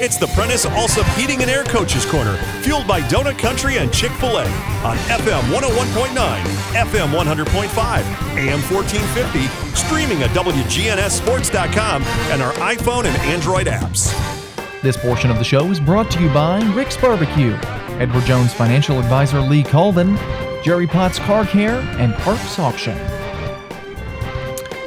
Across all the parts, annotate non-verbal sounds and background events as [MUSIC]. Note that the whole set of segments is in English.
It's the Prentice Allsup Heating and Air Coaches Corner, fueled by Donut Country and Chick oh fil A on FM 101.9, FM 100.5, AM 1450, streaming at WGNSSports.com, and our iPhone and Android apps. This portion of the show is brought to you by Rick's Barbecue, Edward Jones Financial Advisor Lee Colvin, Jerry Potts Car Care, and Parks Auction.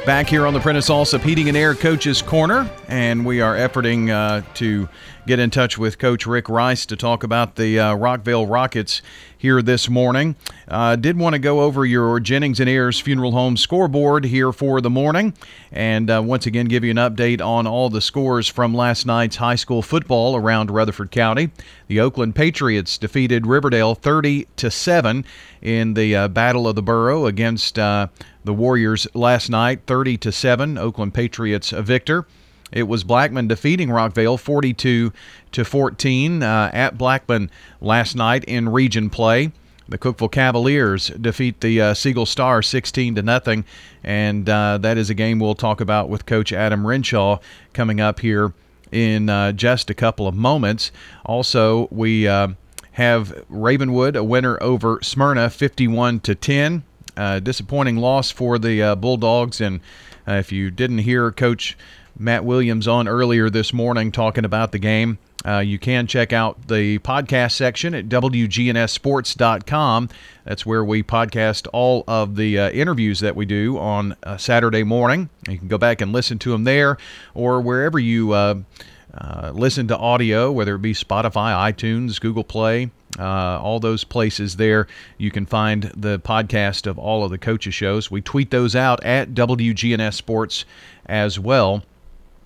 Back here on the Prentice Allsup Heating and Air Coaches Corner, and we are efforting uh, to get in touch with Coach Rick Rice to talk about the uh, Rockvale Rockets here this morning. Uh, did want to go over your Jennings and Ayers Funeral Home scoreboard here for the morning, and uh, once again give you an update on all the scores from last night's high school football around Rutherford County. The Oakland Patriots defeated Riverdale 30 to seven in the uh, Battle of the Borough against uh, the Warriors last night, 30 to 7. Oakland Patriots a victor. It was Blackman defeating Rockvale 42 to 14 uh, at Blackman last night in region play. The Cookeville Cavaliers defeat the uh, Siegel Star 16 to nothing, and uh, that is a game we'll talk about with Coach Adam Renshaw coming up here in uh, just a couple of moments. Also, we uh, have Ravenwood a winner over Smyrna 51 to 10. Uh, disappointing loss for the uh, Bulldogs. And uh, if you didn't hear Coach Matt Williams on earlier this morning talking about the game, uh, you can check out the podcast section at WGNSSports.com. That's where we podcast all of the uh, interviews that we do on Saturday morning. You can go back and listen to them there or wherever you uh, listen to audio, whether it be Spotify, iTunes, Google Play, uh, all those places there. You can find the podcast of all of the coaches' shows. We tweet those out at WGNS Sports as well.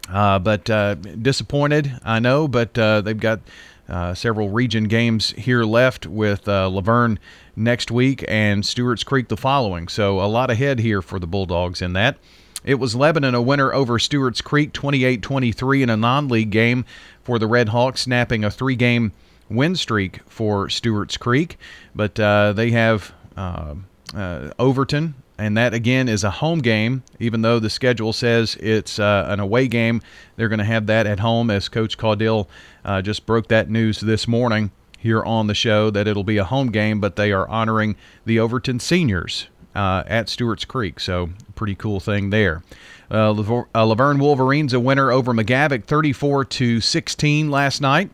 Uh, but uh, disappointed, I know, but uh, they've got uh, several region games here left with uh, La next week and Stewart's Creek the following. So a lot ahead here for the Bulldogs in that. It was Lebanon a winner over Stewart's Creek 28 23 in a non league game for the Red Hawks, snapping a three game win streak for Stewart's Creek, but uh, they have uh, Overton, and that again is a home game. Even though the schedule says it's uh, an away game, they're going to have that at home. As Coach Caudill uh, just broke that news this morning here on the show that it'll be a home game, but they are honoring the Overton seniors uh, at Stewart's Creek. So pretty cool thing there. Uh, La Vergne Wolverines a winner over McGavock 34 to 16 last night.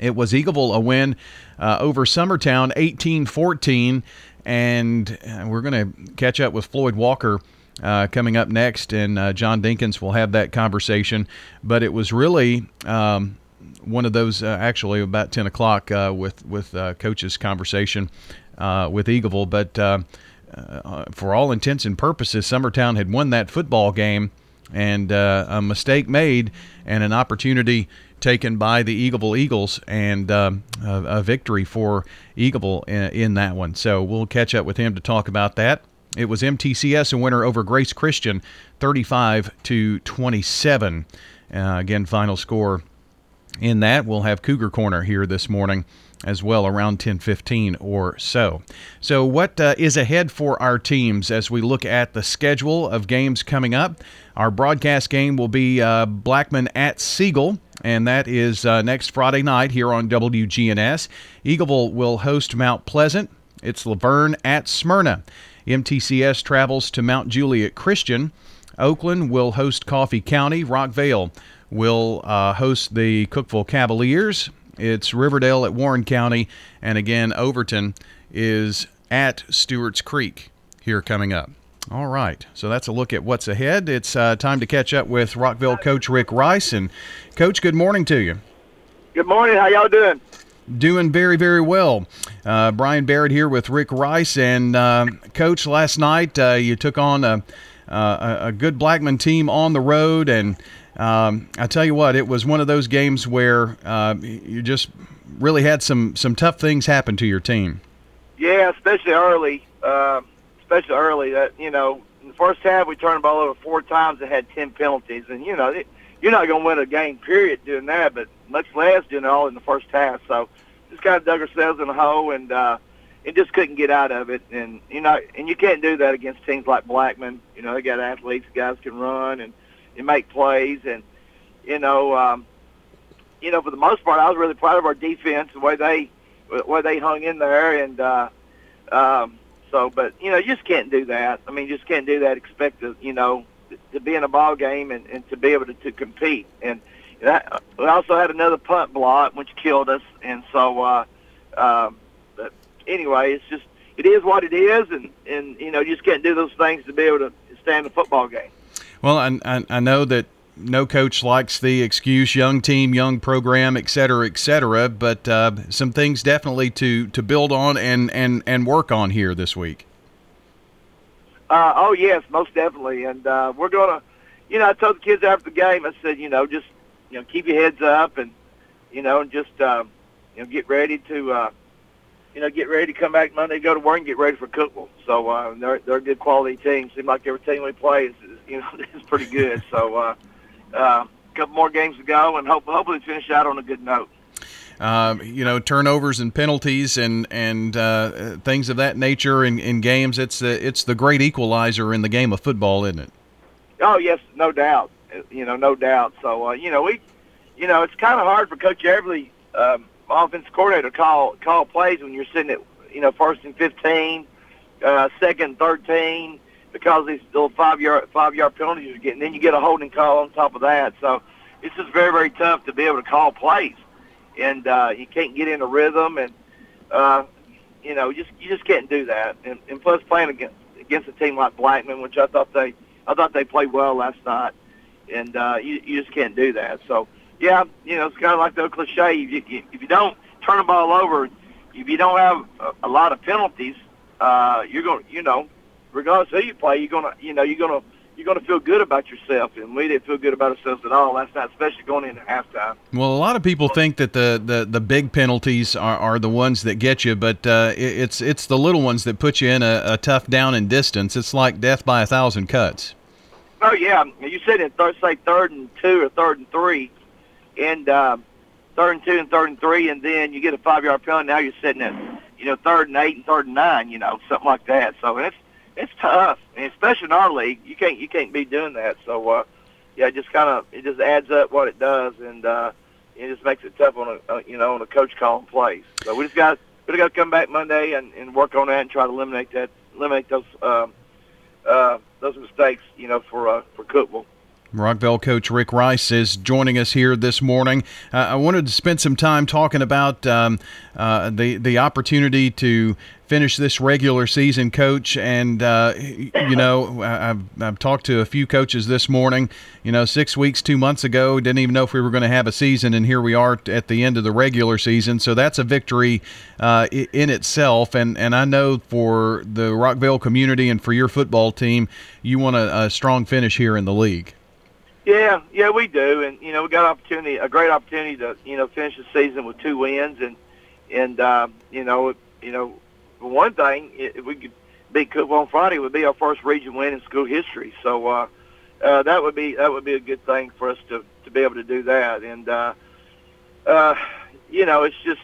It was Eagleville a win uh, over Summertown 18 14. And uh, we're going to catch up with Floyd Walker. Uh, coming up next, and uh, John Dinkins will have that conversation. But it was really um, one of those, uh, actually, about 10 o'clock uh, with with coach's conversation with Eagleville. But for all intents and purposes, Summertown had won that football game, and a mistake made and an opportunity taken by the Eagleville Eagles and um, a, a, victory for Eagleville in, in, that one. So we'll catch up with him to talk about that. It was MTCS a winner over Grace Christian, 35 to 27. Uh, again, final score in that. We'll have Cougar Corner here this morning as well around 10:15 or so. So what uh, is ahead for our teams as we look at the schedule of games coming up? Our broadcast game will be uh, Blackman at Siegel and that is uh, next Friday night here on WGNS. Eagleville will host Mount Pleasant. It's La Vergne at Smyrna. MTCS travels to Mount Juliet Christian. Oakland will host Coffee County. Rockvale will uh, host the Cookeville Cavaliers. It's Riverdale at Warren County. And again, Overton is at Stewart's Creek here coming up. All right, so that's a look at what's ahead. It's uh, time to catch up with Rockvale coach Rick Rice. And, Coach, good morning to you. Good morning. How y'all doing? Doing very, very well. Uh, Brian Barrett here with Rick Rice. And, uh, Coach, last night uh, you took on a, a, good Blackman team on the road. And um, I tell you what, it was one of those games where uh, you just really had some, some tough things happen to your team. Yeah, especially early. Uh, especially early. That you know, in the first half we turned the ball over four times and had ten penalties, and you know, you're not going to win a game period doing that, but much less doing it all in the first half. So just kind of dug ourselves in a hole and uh, and just couldn't get out of it. And you know, and you can't do that against teams like Blackman. You know, they got athletes, guys can run and and make plays, and you know. Um, you know, for the most part, I was really proud of our defense, the way they, the way they hung in there, and uh, um, so. But you know, you just can't do that. I mean, you just can't do that. Expect to, you know, to be in a ball game and, and to be able to, to compete. And that, we also had another punt block, which killed us. And so, uh, um, but anyway, it's just it is what it is, and and you know, you just can't do those things to be able to in the football game. Well, I, I, I know that no coach likes the excuse young team, young program, et cetera, et cetera. But uh, some things definitely to, to build on and, and, and work on here this week. Uh, oh yes, most definitely, and uh, we're gonna. You know, I told the kids after the game. I said, you know, just you know, keep your heads up, and you know, and just uh, you know, get ready to. Uh, you know, get ready to come back Monday, go to work, and get ready for Cookeville. So uh, they're they're a good quality team. Seems like every team we play is, is you know [LAUGHS] is pretty good. So uh, uh, a couple more games to go, and hope hopefully finish out on a good note. Um, you know, turnovers and penalties and and uh, things of that nature in, in games. It's the it's the great equalizer in the game of football, isn't it? Oh yes, no doubt. You know, no doubt. So uh, you know, we, you know, it's kind of hard for Coach Everly, um, offense coordinator, call call plays when you're sitting at you know first and fifteen, uh, second, thirteen, because these little five yard five yard penalties you're getting. Then you get a holding call on top of that. So it's just very very tough to be able to call plays and uh, you can't get in a rhythm, and uh, you know, just you just can't do that. And, and plus, playing against against a team like Blackman, which I thought they I thought they played well last night, and uh, you you just can't do that. So yeah, you know, it's kind of like the cliche: if you, if you don't turn the ball over, if you don't have a, a lot of penalties, uh, you're going, you know, regardless of who you play, you're gonna, you know, you're gonna you're going to feel good about yourself, and we didn't feel good about ourselves at all last night, especially going into halftime. Well, a lot of people think that the, the, the big penalties are, are the ones that get you, but uh, it's it's the little ones that put you in a, a, tough down and distance. It's like death by a thousand cuts. Oh yeah, you said in th- say third and two or third and three, and uh, third and two and third and three, and then you get a five yard penalty. Now you're sitting at you know third and eight and third and nine, you know something like that. So it's it's tough, and especially in our league. You can't you can't be doing that. So uh, yeah, it just kind of it just adds up what it does, and uh, it just makes it tough on a uh, you know on a coach calling plays. So we just got we got to come back Monday and, and work on that and try to eliminate that eliminate those um, uh, those mistakes. You know for uh, for Cookeville. Rockvale coach Rick Rice is joining us here this morning. Uh, I wanted to spend some time talking about um, uh, the the opportunity to finish this regular season, coach. And uh, you know, I've I've talked to a few coaches this morning. You know, six weeks, two months ago, didn't even know if we were going to have a season, and here we are at the end of the regular season. So that's a victory uh, in itself. And and I know for the Rockvale community and for your football team, you want a, a strong finish here in the league. Yeah, yeah, we do, and you know we got opportunity, a great opportunity to you know finish the season with two wins, and and uh, you know you know one thing if we could beat Cookeville on Friday it would be our first region win in school history, so uh, uh, that would be that would be a good thing for us to to be able to do that, and uh, uh, you know it's just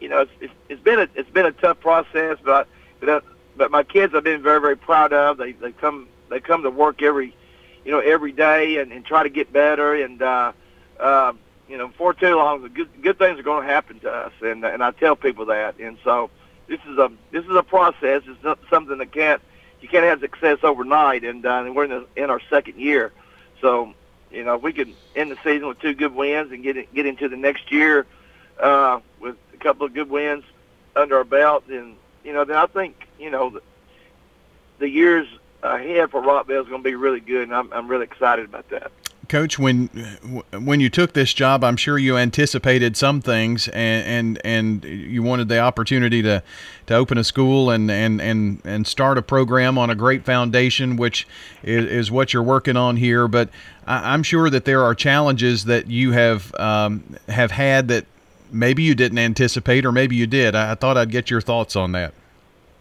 you know it's, it's it's been a it's been a tough process, but but but my kids I've been very very proud of. They they come they come to work every you know, every day and, and try to get better. And, uh, uh, you know, before too long, good, good things are going to happen to us. And, and I tell people that. And so this is a, this is a process. It's not something that can't, you can't have success overnight. And, uh, and we're in, the, in our second year. So, you know, we can end the season with two good wins and get, get into the next year, uh, with a couple of good wins under our belt, then, you know, then I think, you know, the, the years ahead for Rockvale is going to be really good, and I'm, I'm really excited about that. Coach, when when you took this job, I'm sure you anticipated some things, and and, and you wanted the opportunity to, to open a school and, and, and, and start a program on a great foundation, which is, is what you're working on here. But I, am sure that there are challenges that you have um, have had that maybe you didn't anticipate, or maybe you did. I, I thought I'd get your thoughts on that.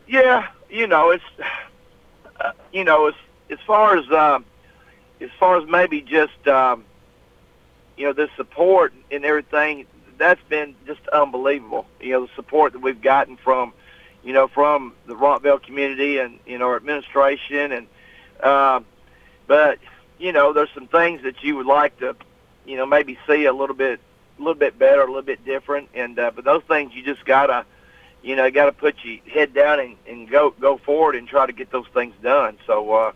Yeah, you know, it's uh, you know, as as far as uh, as far as maybe just um, you know the support and everything, that's been just unbelievable. You know, the support that we've gotten from you know from the Rockvale community and you know our administration and uh, but you know there's some things that you would like to you know maybe see a little bit a little bit better, a little bit different. And uh, but those things you just gotta, you know, got to put your head down and, and go go forward and try to get those things done. So. uh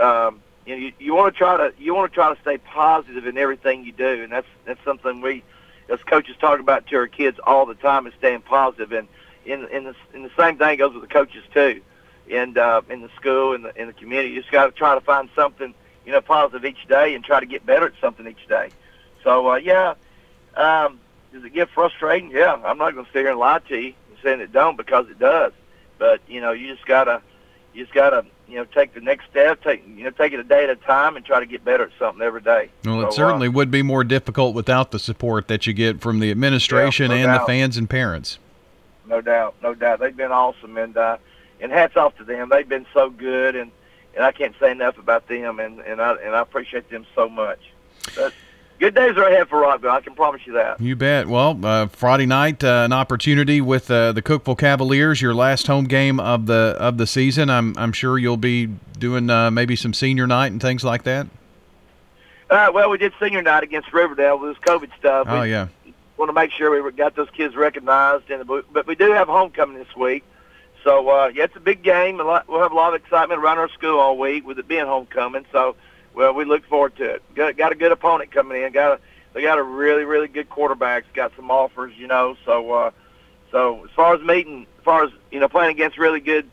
um, you know, you, you want to try to you want to try to stay positive in everything you do, and that's that's something we as coaches talk about to our kids all the time is staying positive. And in in the in the same thing goes with the coaches too, and uh, in the school and the in the community. You just got to try to find something you know positive each day and try to get better at something each day. So uh, yeah, um, does it get frustrating? Yeah, I'm not going to sit here and lie to you saying it don't because it does. But you know, you just gotta you just gotta you know take the next step, take you know take it a day at a time, and try to get better at something every day. Well, it so, certainly uh, would be more difficult without the support that you get from the administration yeah, no and doubt. the fans and parents. No doubt, no doubt. They've been awesome, and uh, and hats off to them. They've been so good, and and I can't say enough about them, and and I and I appreciate them so much. But, good days are ahead for Rockvale. I can promise you that. You bet. Well, uh, Friday night, uh, an opportunity with uh, the Cookeville Cavaliers, your last home game of the of the season. I'm I'm sure you'll be doing uh, maybe some senior night and things like that. Uh, well, we did senior night against Riverdale with this COVID stuff. Oh we yeah. Want to make sure we got those kids recognized, and but we do have homecoming this week. So uh, yeah, it's a big game. A lot, we'll have a lot of excitement around our school all week with it being homecoming. So well, we look forward to it. Got, got a good opponent coming in. Got a, they got a really really good quarterbacks. Got some offers, you know. So uh, so as far as meeting, as far as you know, playing against really good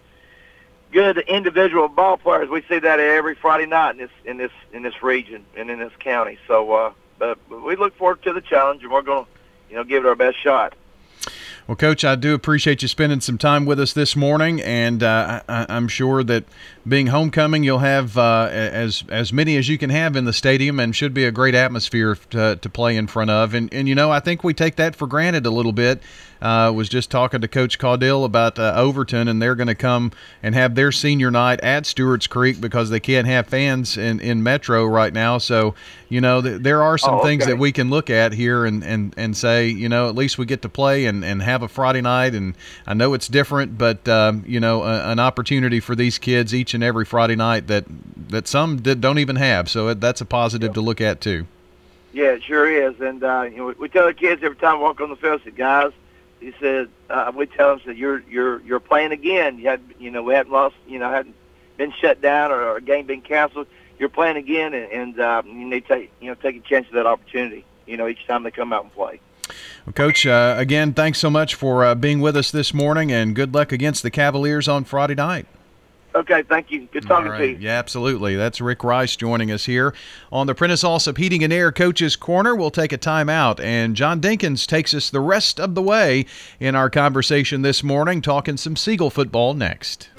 good individual ball players, we see that every Friday night in this in this in this region and in this county. So uh, but we look forward to the challenge, and we're going to you know give it our best shot. Well, Coach, I do appreciate you spending some time with us this morning, and uh, I, am sure that being homecoming, you'll have uh, as as many as you can have in the stadium, and should be a great atmosphere to, to play in front of. And and you know, I think we take that for granted a little bit. Uh, was just talking to Coach Caudill about uh, Overton, and they're going to come and have their senior night at Stewart's Creek because they can't have fans in, in Metro right now. So, you know, th- there are some oh, okay. things that we can look at here and, and, and say, you know, at least we get to play and, and have a Friday night. And I know it's different, but, um, you know, a, an opportunity for these kids each and every Friday night that, that some don't even have. So that's a positive to look at, too. Yeah, it sure is. And, uh, you know, we tell the kids every time we walk on the field, guys, he said uh, we tell them said you're you're you're playing again. You had you know we hadn't lost you know hadn't been shut down or, or a game been canceled. You're playing again, and, and uh, you need to take you know take a chance of that opportunity. You know each time they come out and play. Well, Coach, uh, again, thanks so much for uh, being with us this morning, and good luck against the Cavaliers on Friday night. Okay, thank you. Good talking right. to you. Yeah, absolutely. That's Rick Rice joining us here on the Prentice Allsup Heating and Air Coaches Corner. We'll take a timeout, and John Dinkins takes us the rest of the way in our conversation this morning, talking some Siegel football next.